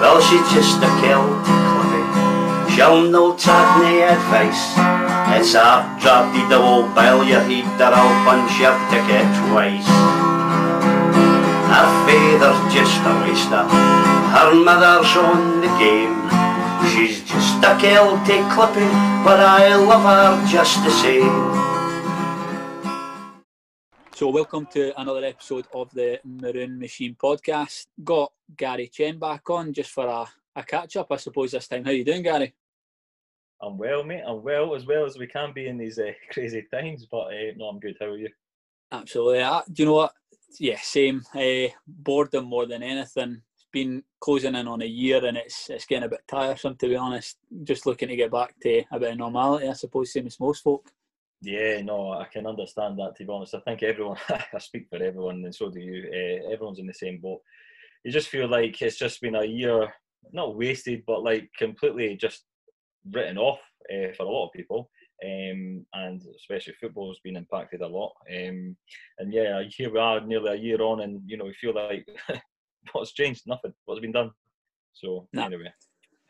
Well, she's just a Kelty clippy. She'll no take nae advice. It's a drafty double bill your heat that punch your ticket twice. Her father's just a waster. Her mother's on the game. She's just a Kelty clippy, but I love her just the same. So, welcome to another episode of the Maroon Machine podcast. Got Gary Chen back on just for a, a catch up, I suppose, this time. How you doing, Gary? I'm well, mate. I'm well, as well as we can be in these uh, crazy times. But uh, no, I'm good. How are you? Absolutely. Uh, do you know what? Yeah, same. Uh, boredom more than anything. It's been closing in on a year, and it's it's getting a bit tiresome, to be honest. Just looking to get back to a bit of normality, I suppose, same as most folk. Yeah, no, I can understand that. To be honest, I think everyone. I speak for everyone, and so do you. Uh, everyone's in the same boat. You just feel like it's just been a year, not wasted, but like completely just written off uh, for a lot of people. Um, and especially football has been impacted a lot. Um, and yeah, here we are, nearly a year on, and you know we feel like what's changed? Nothing. What's been done? So nah. anyway,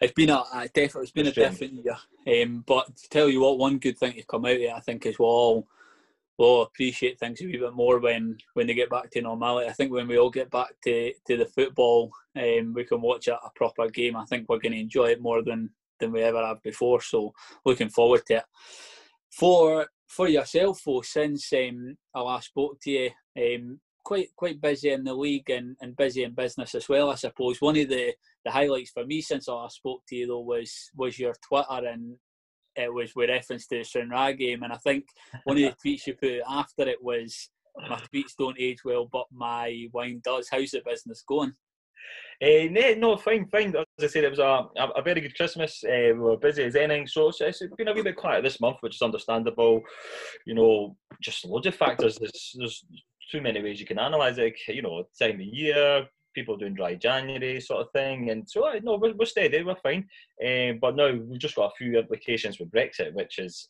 it's been a, a definitely it's been a different year. Um, but to tell you what, one good thing to come out of it, I think, is we'll all we'll appreciate things a wee bit more when when they get back to normality. I think when we all get back to, to the football, um, we can watch a, a proper game. I think we're going to enjoy it more than than we ever have before. So looking forward to it. For for yourself, though, since um, I last spoke to you, um, quite quite busy in the league and, and busy in business as well. I suppose one of the, the highlights for me since I last spoke to you though was was your Twitter and it was with reference to the Stranraer game. And I think one of the tweets you put after it was my tweets don't age well, but my wine does. How's the business going? Uh, no, no, fine, fine. As I said, it was a, a, a very good Christmas. Uh, we were busy as anything, so it's, it's been a wee bit quiet this month, which is understandable. You know, just loads of factors. There's, there's too many ways you can analyse it. You know, time of year, people doing dry January sort of thing, and so no, we're, we're steady, we're fine. Uh, but now we've just got a few implications with Brexit, which is.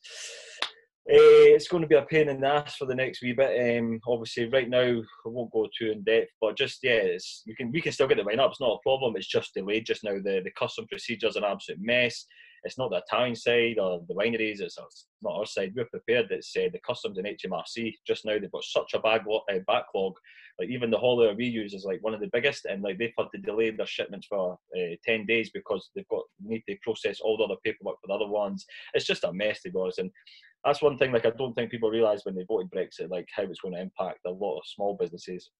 Uh, it's going to be a pain in the ass for the next wee bit. Um, obviously, right now I won't go too in depth, but just yeah, you can we can still get the wine up. It's not a problem. It's just delayed just now. The the custom procedures are an absolute mess it's not the Italian side or the wineries, it's, it's not our side. We're prepared. It's uh, the customs and HMRC. Just now they've got such a backlog, uh, backlog. Like even the hauler we use is like one of the biggest, and like they've had to delay their shipments for uh, ten days because they've got need to process all the other paperwork for the other ones. It's just a mess to be. And that's one thing like I don't think people realise when they voted Brexit, like how it's going to impact a lot of small businesses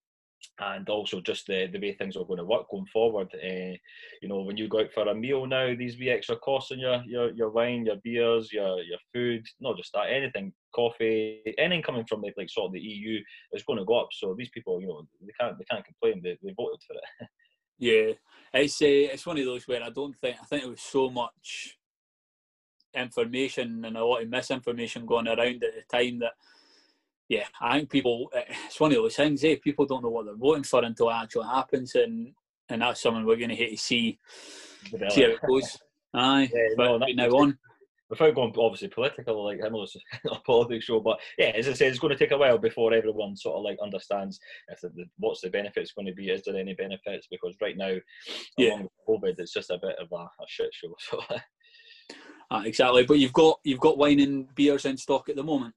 and also just the, the way things are going to work going forward. Uh, you know, when you go out for a meal now, these wee extra costs on your, your, your wine, your beers, your, your food, not just that, anything, coffee, anything coming from the, like sort of the EU is going to go up. So these people, you know, they can't they can't complain. They, they voted for it. yeah, it's uh, it's one of those where I don't think I think it was so much information and a lot of misinformation going around at the time that yeah, I think people, it's one of those things, eh? People don't know what they're voting for until it actually happens, and and that's something we're going to hate to see, see how it goes. Aye, yeah, but no, now on. Without going obviously political, like I know it's a politics show, but yeah, as I say, it's going to take a while before everyone sort of like understands if the, the, what's the benefits going to be. Is there any benefits? Because right now, yeah. along with COVID, it's just a bit of a, a shit show. So. Uh, exactly, but you've got you've got wine and beers in stock at the moment.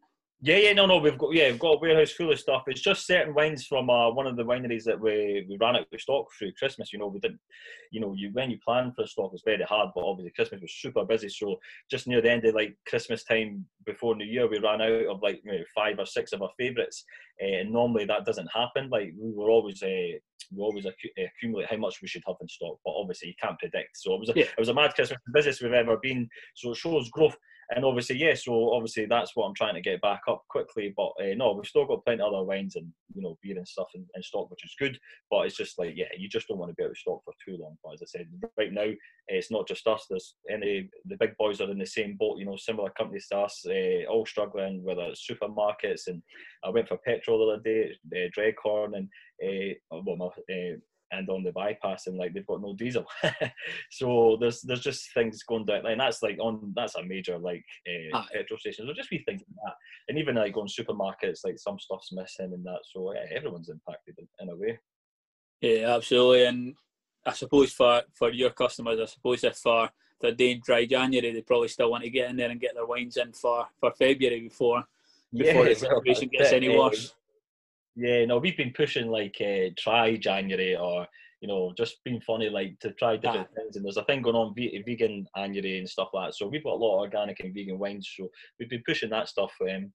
Yeah, yeah, no, no, we've got yeah, we've got a warehouse full of stuff. It's just certain wines from uh, one of the wineries that we we ran out of stock through Christmas. You know, we didn't, you know, you when you plan for stock, it's very hard. But obviously, Christmas was super busy. So just near the end of like Christmas time before New Year, we ran out of like you know, five or six of our favourites. Uh, and normally that doesn't happen. Like we were always uh, we always accu- accumulate how much we should have in stock, but obviously you can't predict. So it was a, yeah. it was a mad Christmas business we've ever been. So it shows growth and obviously, yeah, so obviously that's what I'm trying to get back up quickly. But uh, no, we've still got plenty of other wines and you know beer and stuff in, in, stock, which is good. But it's just like yeah, you just don't want to be out of stock for too long. But as I said, right now it's not just us. There's any the big boys are in the same boat. You know, similar companies to us, uh, all struggling. Whether it's supermarkets and I went for petrol the other day, uh, Dreghorn and uh, well, my, uh, and on the bypass and like they've got no diesel. So there's there's just things going down and that's like on that's a major like uh, petrol station. So just be thinking that. And even like going supermarkets like some stuff's missing and that. So yeah, everyone's impacted in, in a way. Yeah absolutely. And I suppose for, for your customers, I suppose if for they're doing dry January, they probably still want to get in there and get their wines in for, for February before before yeah, the situation well, gets any eh, worse. Yeah, no, we've been pushing like uh, try January or you know just being funny like to try different ah. things. And there's a thing going on vegan January and stuff like that. So we've got a lot of organic and vegan wines. So we've been pushing that stuff um,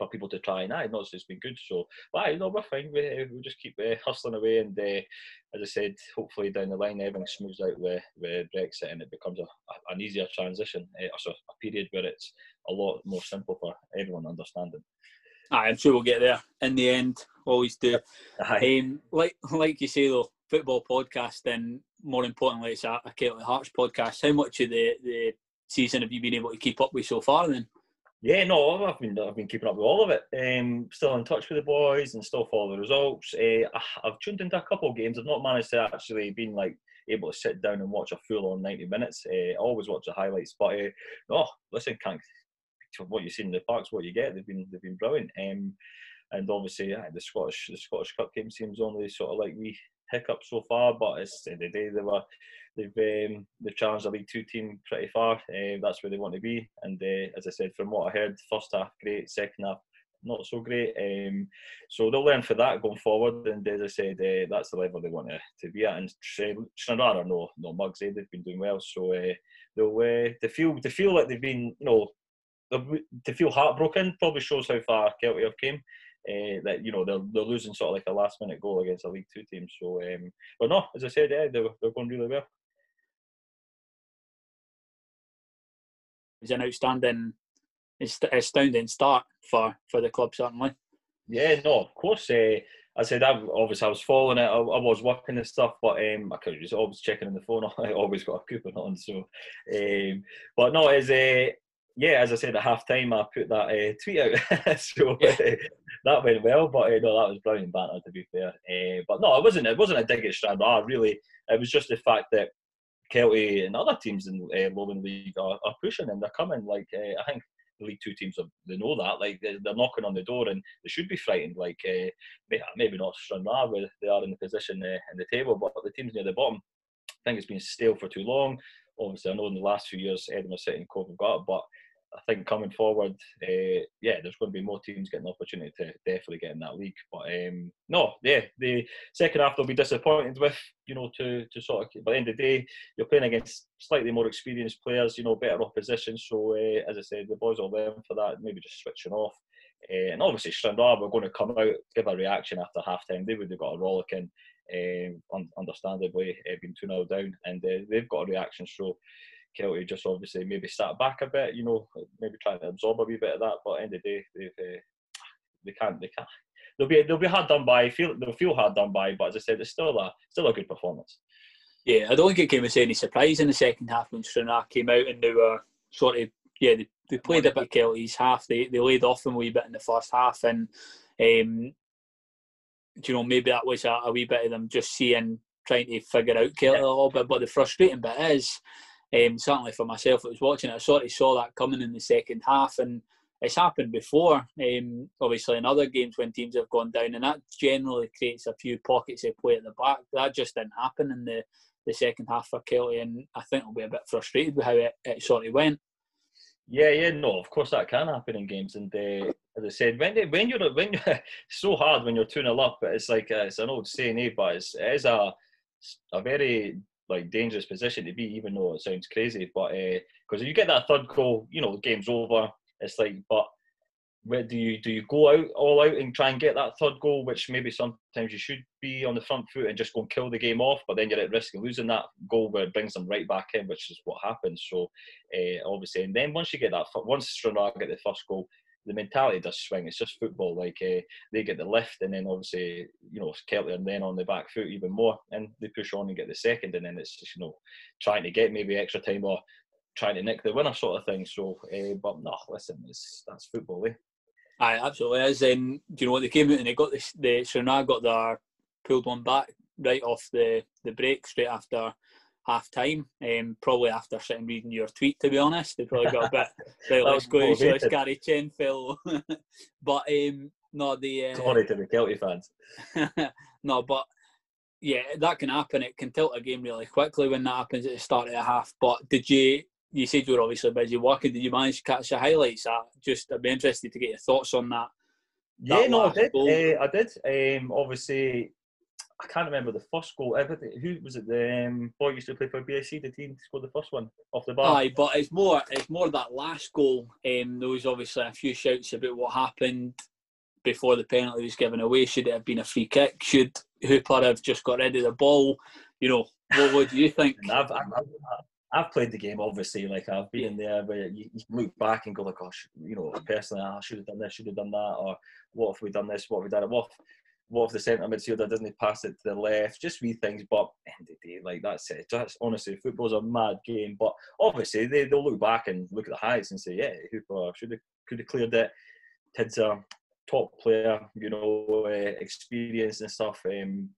for people to try. And I know it's been good. So, but you know, we're fine. We, we'll just keep uh, hustling away. And uh, as I said, hopefully down the line, everything smooths out with, with Brexit and it becomes a, a an easier transition, uh, so a period where it's a lot more simple for everyone understanding. I'm sure we'll get there in the end. Always do. Um, like like you say though, football podcast, and more importantly, it's a, a Kelty Hearts podcast. How much of the the season have you been able to keep up with so far? Then. Yeah, no, I've been I've been keeping up with all of it. Um, still in touch with the boys and still follow the results. Uh, I've tuned into a couple of games. I've not managed to actually been like able to sit down and watch a full on ninety minutes. Uh, I always watch the highlights, but uh, oh, listen, can't what you see in the parks, what you get. They've been they've been brilliant. Um, and obviously yeah, the Scottish the Scottish Cup game seems only sort of like we hiccup so far, but it's the day they were they've um, they've challenged the League Two team pretty far. Uh, that's where they want to be. And uh, as I said, from what I heard, first half great, second half not so great. Um, so they'll learn for that going forward. And as I said, uh, that's the level they want to, to be at. And Stranraer are no no mugs. Eh? They've been doing well, so uh, they'll uh, they feel they feel like they've been you know to feel heartbroken probably shows how far Kelty have came. Uh, that you know they're they're losing sort of like a last minute goal against a League Two team. So, um, but no, as I said, yeah, they're they're going really well. It's an outstanding, astounding start for for the club certainly. Yeah, no, of course. Uh, I said I obviously I was following it. I, I was working and stuff, but um, I could just always checking on the phone. I always got a coupon on, so. Um, but no, as a uh, yeah, as I said at half time, I put that uh, tweet out, so yeah. uh, that went well. But uh, no, that was brilliant banter to be fair. Uh, but no, it wasn't. It wasn't a dig at Stranraer. Really, it was just the fact that Kelty and other teams in uh, Lowland League are, are, pushing and they're coming. Like uh, I think the League Two teams, are, they know that. Like they're, they're, knocking on the door and they should be frightened. Like maybe not Stranraer where they are in the position in the table, but the teams near the bottom. I think it's been stale for too long obviously I know in the last few years Edinburgh City and Cove have got it, but I think coming forward, uh, yeah, there's going to be more teams getting the opportunity to definitely get in that league. But um, no, yeah, the second half they'll be disappointed with, you know, to to sort of. By the end of the day, you're playing against slightly more experienced players, you know, better opposition. So uh, as I said, the boys will learn for that. Maybe just switching off. Uh, and obviously, Stranraer were going to come out, give a reaction after half time. They would have got a rollicking, um, understandably, uh, been 2 0 down, and uh, they've got a reaction. So Kelty just obviously maybe sat back a bit, you know, maybe trying to absorb a wee bit of that. But end of the day, they've, uh, they can't, they can't. They'll be they'll be hard done by. Feel they'll feel hard done by. But as I said, it's still a still a good performance. Yeah, I don't think it came as any surprise in the second half when Stranraer came out and they were sort of yeah they, they played a bit Kelty's half. They they laid off them a wee bit in the first half and um, you know maybe that was a, a wee bit of them just seeing trying to figure out Kelty a little bit. But the frustrating bit is um, certainly for myself, I was watching it. I sort of saw that coming in the second half, and it's happened before. Um, obviously, in other games when teams have gone down, and that generally creates a few pockets of play at the back. That just didn't happen in the, the second half for Kelty, and I think I'll be a bit frustrated with how it, it sort of went. Yeah, yeah, no, of course that can happen in games, and uh, as I said, when when you're when you're, so hard when you're two 0 up, but it's like uh, it's an old saying, eh? But it's, it is a a very like dangerous position to be, even though it sounds crazy. But because uh, if you get that third goal, you know the game's over. It's like, but where do you do you go out all out and try and get that third goal, which maybe sometimes you should be on the front foot and just go and kill the game off, but then you're at risk of losing that goal where it brings them right back in, which is what happens. So uh, obviously, and then once you get that, once Stranraer get the first goal, the mentality does swing. It's just football. Like uh, they get the lift, and then obviously you know Kelty and then on the back foot even more, and they push on and get the second, and then it's just you know trying to get maybe extra time or trying to nick the winner sort of thing. So, uh, but no, listen, it's that's football. Eh? Aye, absolutely is. And do you know what they came out and they got the the Stranraer got their pulled one back right off the the break straight after half time. Um, probably after sitting reading your tweet, to be honest, they probably got a bit. like, let's go, show us Gary Chen, Phil. but um, no, the uh, sorry to the Kelty fans. no, but yeah, that can happen. It can tilt a game really quickly when that happens at the start of the half. But did you? You said you were obviously busy working. Did you manage to catch the highlights? I just I'd be interested to get your thoughts on that. Yeah, no, I did. Uh, I did. Um, obviously, I can't remember the first goal. Ever who was it? The um, boy used to play for BSC. The team scored the first one off the bar. Aye, but it's more. It's more that last goal. Um, there was obviously a few shouts about what happened before the penalty was given away. Should it have been a free kick? Should Hooper have just got rid of the ball? You know, what, what do you think? I've, I've, I've, played the game, obviously. Like I've been there, where you, you, look back and go, like, gosh, you know, personally, I should have done this, should have done that, or what if we done this, what if we done it, what if, what if the centre midfielder doesn't pass it to the left? Just wee things, but end of the day, like that's it. That's honestly, football's a mad game. But obviously, they they'll look back and look at the highlights and say, yeah, Hooper should have could have cleared it. Tid's a top player, you know, uh, experience and stuff. Um,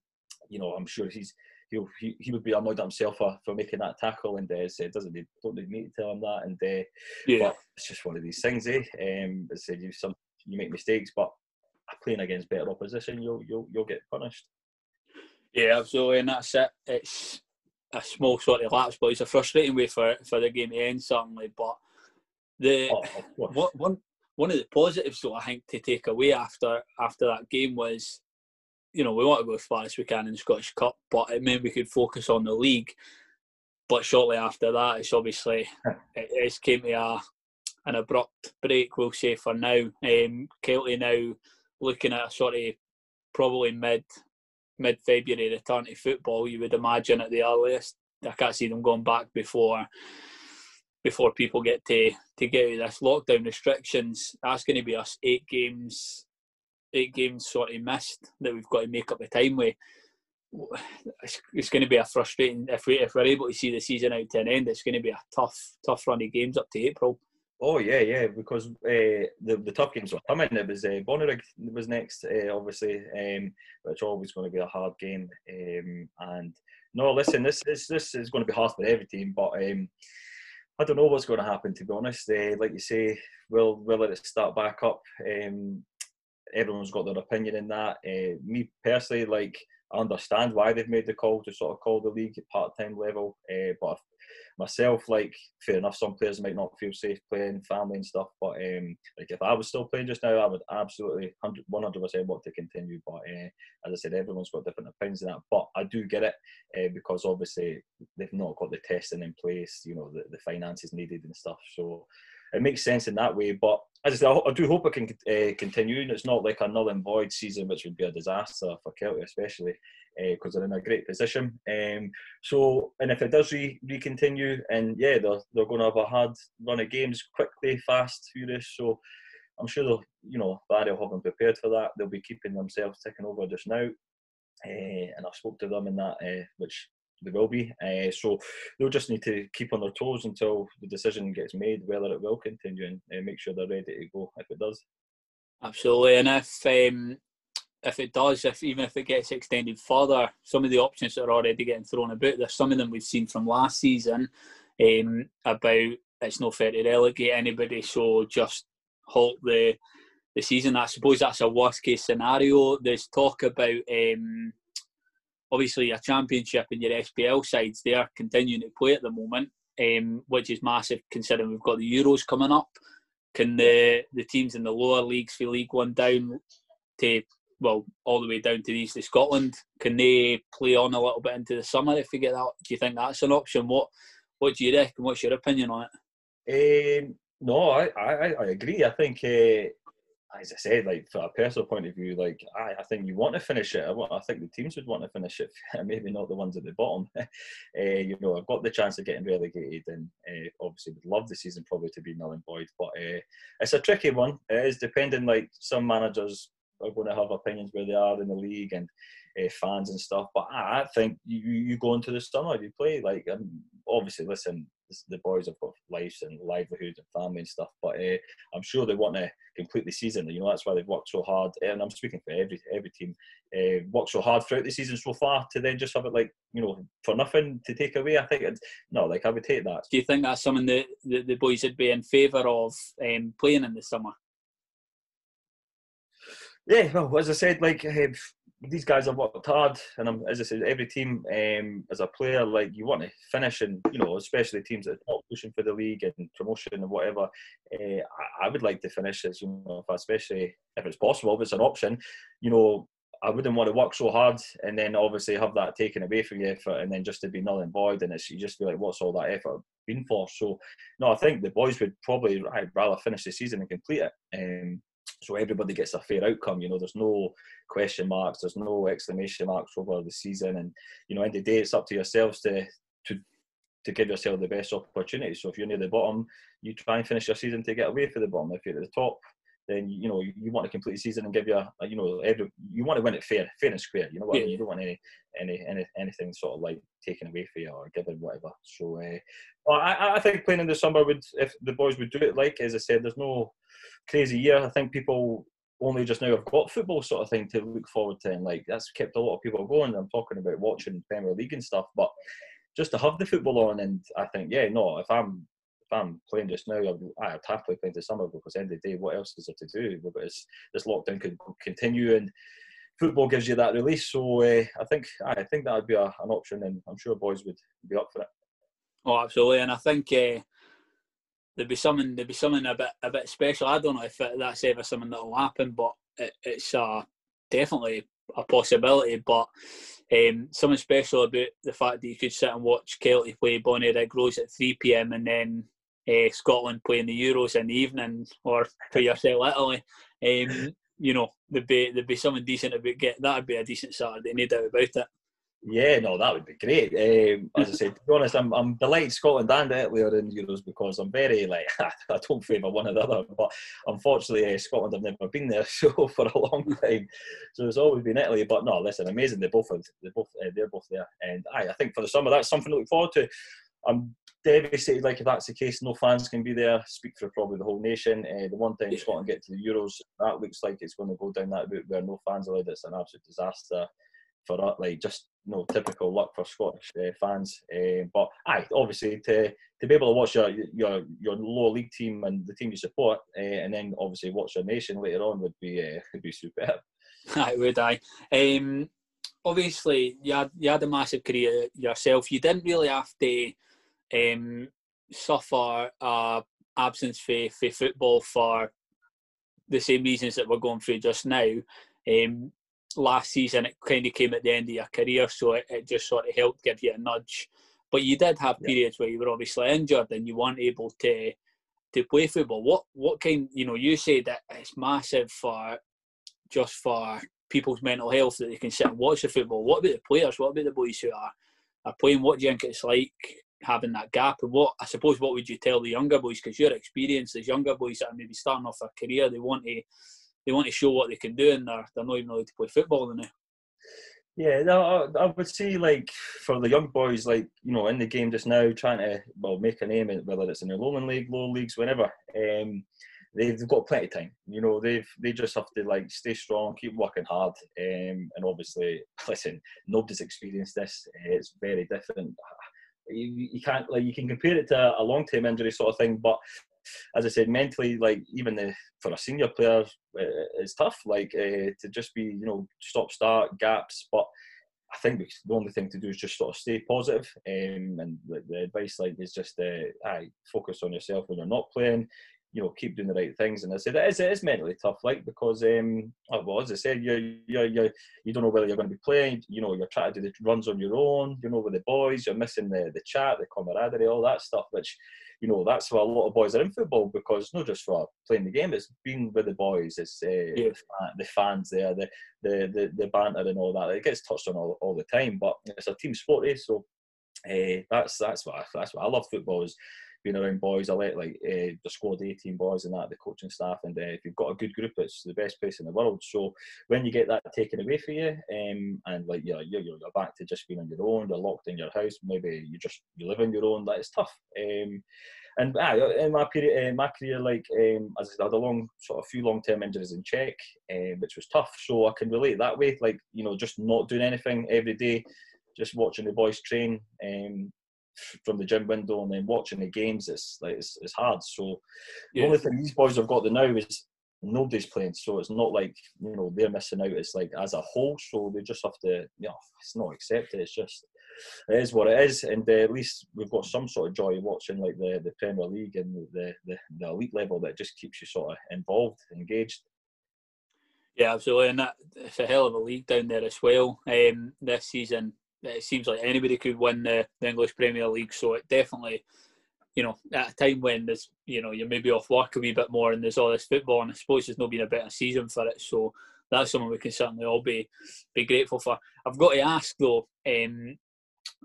you know, I'm sure he's he'll, he he would be annoyed at himself for, for making that tackle, and uh, said doesn't need don't need me to tell him that. And uh, yeah, but it's just one of these things, eh? Um, I said you some you make mistakes, but playing against better opposition, you'll you'll you'll get punished. Yeah, absolutely, and that's it. It's a small sort of lapse, but it's a frustrating way for for the game to end certainly. But the oh, one one of the positives, though, I think to take away after after that game was, you know, we want to go as far as we can in the Scottish Cup, but it meant we could focus on the league. But shortly after that, it's obviously it, it's came to a an abrupt break, we'll say for now. Um, Kelty now looking at a sort of probably mid mid February return to football, you would imagine at the earliest. I can't see them going back before before people get to to get out of this lockdown restrictions. That's going to be us eight games, eight games sort of missed that we've got to make up the time with. It's, it's going to be a frustrating if we if we're able to see the season out to an end. It's going to be a tough tough run of games up to April. Oh yeah, yeah, because uh, the the tough games were coming. It was uh, Bonnyrigg was next, uh, obviously, um, which always going to be a hard game. Um, and no, listen, this is this is going to be hard for every team, but um, I don't know what's going to happen. To be honest, uh, like you say, we'll we'll let it start back up. Um, everyone's got their opinion in that. Me personally, like I understand why they've made the call to sort of call the league at part time level, uh, but myself, like fair enough, some players might not feel safe playing, family and stuff. But um, like if I was still playing just now, I would absolutely 100 percent want to continue. But uh, as I said, everyone's got different opinions in that. But I do get it uh, because obviously they've not got the testing in place, you know, the, the finances needed and stuff. So it makes sense in that way. But as I said, I do hope it can uh, continue, and it's not like a null and void season, which would be a disaster for Kelty, especially because uh, they're in a great position. Um, so, and if it does re, continue, and yeah, they're they're going to have a hard run of games, quickly, fast, furious. So, I'm sure they'll, you know, Barry will have them prepared for that. They'll be keeping themselves ticking over just now. Uh, and I spoke to them in that, which they will be. Uh, so they'll just need to keep on their toes until the decision gets made whether it will continue and uh, make sure they're ready to go if it does. Absolutely, and if um, if it does, if even if it gets extended further, some of the options that are already getting thrown about, there's some of them we've seen from last season um, about it's no fair to relegate anybody, so just halt the the season. I suppose that's a worst case scenario. There's talk about um, obviously your championship and your SPL sides they are continuing to play at the moment, um, which is massive considering we've got the Euros coming up. Can the the teams in the lower leagues for League One down to well all the way down to the east of Scotland? Can they play on a little bit into the summer if we get that? Do you think that's an option? What what do you reckon? What's your opinion on it? Um, no, I, I, I agree. I think uh, as I said, like for a personal point of view, like I, I think you want to finish it. I, want, I think the teams would want to finish it. Maybe not the ones at the bottom. uh, you know, I've got the chance of getting relegated, and uh, obviously would love the season probably to be null and void. But uh, it's a tricky one. It is depending. Like some managers are going to have opinions where they are in the league and fans and stuff. But I, I think you you go into the summer, you play like um, obviously. Listen, the boys have got lives and livelihoods and family and stuff. But uh, I'm sure they want to complete the season. You know, that's why they've worked so hard. And I'm speaking for every every team. Uh, worked so hard throughout the season so far to then just have it like you know for nothing to take away. I think it's no, like I would take that. Do you think that's something that the, the boys would be in favour of um, playing in the summer? Yeah, well, as I said, like uh, these guys have worked hard, and I'm, as I said, every team um, as a player, like you want to finish, and you know, especially teams that are pushing for the league and promotion and whatever. Uh, I, I, would like to finish as you know, if especially if it's possible, if it's an option. You know, I wouldn't want to work so hard and then obviously have that taken away from you, for, and then just to be null and void, and it's you just be like, what's all that effort been for? So, no, I think the boys would probably I'd rather finish the season and complete it. Um, so everybody gets a fair outcome. You know, there's no question marks, there's no exclamation marks over the season, and you know, of the day, it's up to yourselves to to to give yourself the best opportunity. So if you're near the bottom, you try and finish your season to get away for the bottom. If you're at the top, then you know you, want to complete the season and give you, a, you know, every you want to win it fair, fair and square. You know what yeah. I mean? You don't want any, any, any anything sort of like taken away for you or given whatever. So, uh, well, I, I think playing in the summer would, if the boys would do it like as I said, there's no crazy year. I think people only just now have got football sort of thing to look forward to, and like that's kept a lot of people going. I'm talking about watching Premier League and stuff, but just to have the football on, and I think, yeah, no, if I'm I'm playing just now, I'd happily play into summer because end of the day, what else is there to do? But this lockdown could continue and football gives you that release. So uh, I think I think that would be a, an option, and I'm sure boys would be up for it. Oh, absolutely, and I think uh, there'd be something there'd be something a bit a bit special. I don't know if that's ever something that will happen, but it, it's uh, definitely a possibility. But um, something special about the fact that you could sit and watch Kelty play Bonnie Bonnyrigg Rose at 3 p.m. and then uh, Scotland playing the Euros in the evening, or for yourself, Italy. Um, you know, there'd be there'd be something decent about get that'd be a decent Saturday, no doubt about it. Yeah, no, that would be great. Um, as I said, to be honest, I'm, I'm delighted Scotland and Italy are in Euros because I'm very like I don't favour one or the other, but unfortunately uh, Scotland have never been there so for a long time, so it's always been Italy. But no, listen, amazing. They both they both uh, they're both there, and I I think for the summer that's something to look forward to. I'm devastated. Like if that's the case, no fans can be there. Speak for probably the whole nation. Uh, the one time Scotland get to the Euros, that looks like it's going to go down that route where no fans allowed. It's an absolute disaster for that. Like just no typical luck for Scottish uh, fans. Uh, but aye, obviously to to be able to watch your your your lower league team and the team you support, uh, and then obviously watch your nation later on would be uh, would be superb. I would I. Um, obviously, you had you had a massive career yourself. You didn't really have to um, suffer uh, absence for, for football for the same reasons that we're going through just now. Um, last season, it kind of came at the end of your career, so it, it just sort of helped give you a nudge. But you did have periods yeah. where you were obviously injured and you weren't able to to play football. What what kind? You know, you say that it's massive for just for people's mental health that they can sit and watch the football. What about the players? What about the boys who are are playing? What do you think it's like having that gap? And what I suppose what would you tell the younger boys? Because your experience as younger boys that are maybe starting off a career, they want to they want to show what they can do, and they're they're not even allowed to play football now. Yeah, no, I, would say like for the young boys, like you know, in the game just now, trying to well make a name, whether it's in the Lowland League, low leagues, whenever. Um, they've got plenty of time. You know, they've they just have to like stay strong, keep working hard, um, and obviously, listen, nobody's experienced this. It's very different you, you can't like you can compare it to a long term injury sort of thing, but as I said, mentally, like even the, for a senior player, it's tough. Like uh, to just be, you know, stop start gaps. But I think the only thing to do is just sort of stay positive. Um, and the, the, advice, like, is just, uh, I focus on yourself when you're not playing you know keep doing the right things. And I said it is, it is mentally tough, like because um, oh, well as I said, you you you you don't know whether you're going to be playing. You know, you're trying to do the runs on your own. You know, with the boys, you're missing the the chat, the camaraderie, all that stuff, which. You know that's why a lot of boys are in football because not just for playing the game, it's being with the boys, it's uh, yeah. the, fans there, the, the the the banter and all that. It gets touched on all, all the time, but it's a team sport, eh? so uh, that's that's what I, that's what I love football is being around boys. I like like uh, the squad 18 boys and that, the coaching staff. And uh, if you've got a good group, it's the best place in the world. So when you get that taken away from you, um, and like you're, you're, you're back to just being on your own, you're locked in your house, maybe you just you live on your own, that is tough. Um, and ah, in my period, uh, my career, like um, as I had a long sort of few long term injuries in check, uh, which was tough. So I can relate that way, like you know, just not doing anything every day, just watching the boys train. Um, from the gym window and then watching the games, it's like it's, it's hard. So yeah. the only thing these boys have got to now is nobody's playing, so it's not like you know they're missing out. It's like as a whole, so they just have to, you know, it's not accepted. It's just it is what it is, and uh, at least we've got some sort of joy watching like the, the Premier League and the, the the elite level that just keeps you sort of involved, engaged. Yeah, absolutely, and that it's a hell of a league down there as well. Um, this season, it seems like anybody could win the, the English Premier League, so it definitely you know, at a time when there's, you know, you're maybe off work a wee bit more and there's all this football, and I suppose there's not been a better season for it. So that's something we can certainly all be be grateful for. I've got to ask though, um,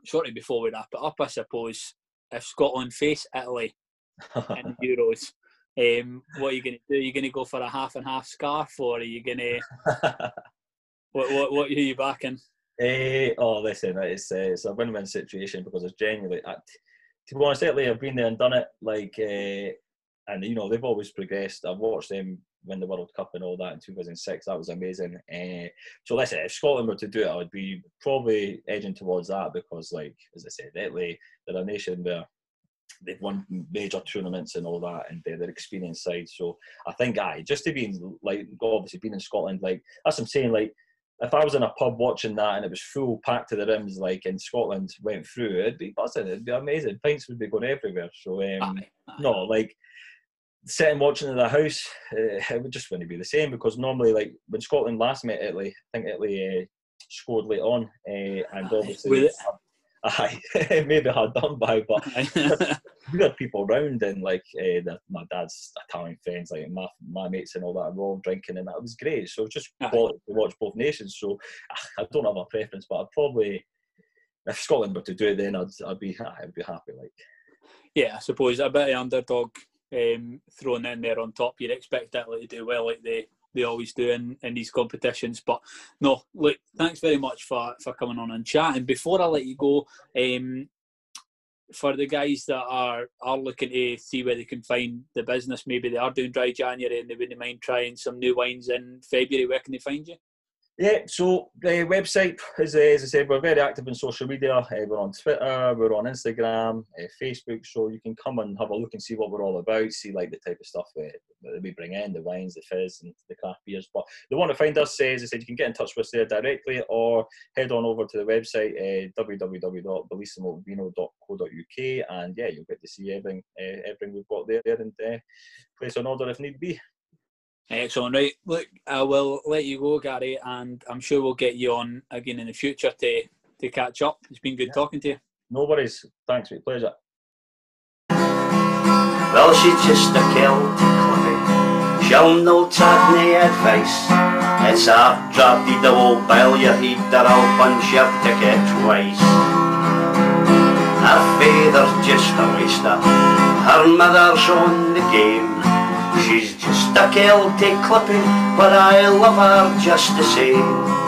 shortly before we wrap it up, I suppose, if Scotland face Italy in Euros, um, what are you going to do? Are you going to go for a half and half scarf, or are you going to? what what what are you backing? Uh, oh, listen, it's, uh, it's a win-win situation because it's genuinely to be honest, i've been there and done it. Like, uh, and you know they've always progressed. I've watched them win the World Cup and all that in 2006. That was amazing. Uh, so listen, if Scotland were to do it, I would be probably edging towards that because, like as I said, Italy they're a nation where they've won major tournaments and all that, and they're, they're experienced side. So I think, I just to be like obviously being in Scotland, like that's what I'm saying, like if I was in a pub watching that and it was full packed to the rims, like in Scotland went through, it'd be buzzing. It'd be amazing. Pints would be going everywhere. So um, no, like sitting watching in the house, uh, it would just wouldn't be the same because normally, like when Scotland last met Italy, I think Italy uh, scored late on, uh, and obviously. Aye, maybe hard done by, but we had people around and like uh, the, my dad's Italian friends, like my my mates and all that, were all drinking, and that was great. So just quality to watch both nations. So I don't have a preference, but I'd probably, if Scotland were to do it, then I'd I'd be I'd be happy. Like, yeah, I suppose a bit of underdog um, thrown in there on top. You'd expect Italy to do well, like they they always do in, in these competitions. But no, look, thanks very much for, for coming on and chatting. Before I let you go, um, for the guys that are are looking to see where they can find the business, maybe they are doing dry January and they wouldn't mind trying some new wines in February. Where can they find you? Yeah, so the website is, uh, as I said, we're very active in social media. Uh, we're on Twitter, we're on Instagram, uh, Facebook, so you can come and have a look and see what we're all about, see like the type of stuff that we bring in, the wines, the fizz, and the craft beers. But the one to find us, as I said, you can get in touch with us there directly or head on over to the website, uh, www.bellisimoVino.co.uk, and yeah, you'll get to see everything, uh, everything we've got there and uh, place an order if need be. Excellent. Right. Look, I will let you go, Gary, and I'm sure we'll get you on again in the future to, to catch up. It's been good yeah. talking to you. No worries. Thanks, mate. Pleasure. Well, she's just a Kelty Cliffy. She'll no take nae advice. It's a drop the old bell you heed her up and she'll take it twice. Her father's just a waster. Her mother's on the game. She's just a Kelty clipping, but I love her just the same.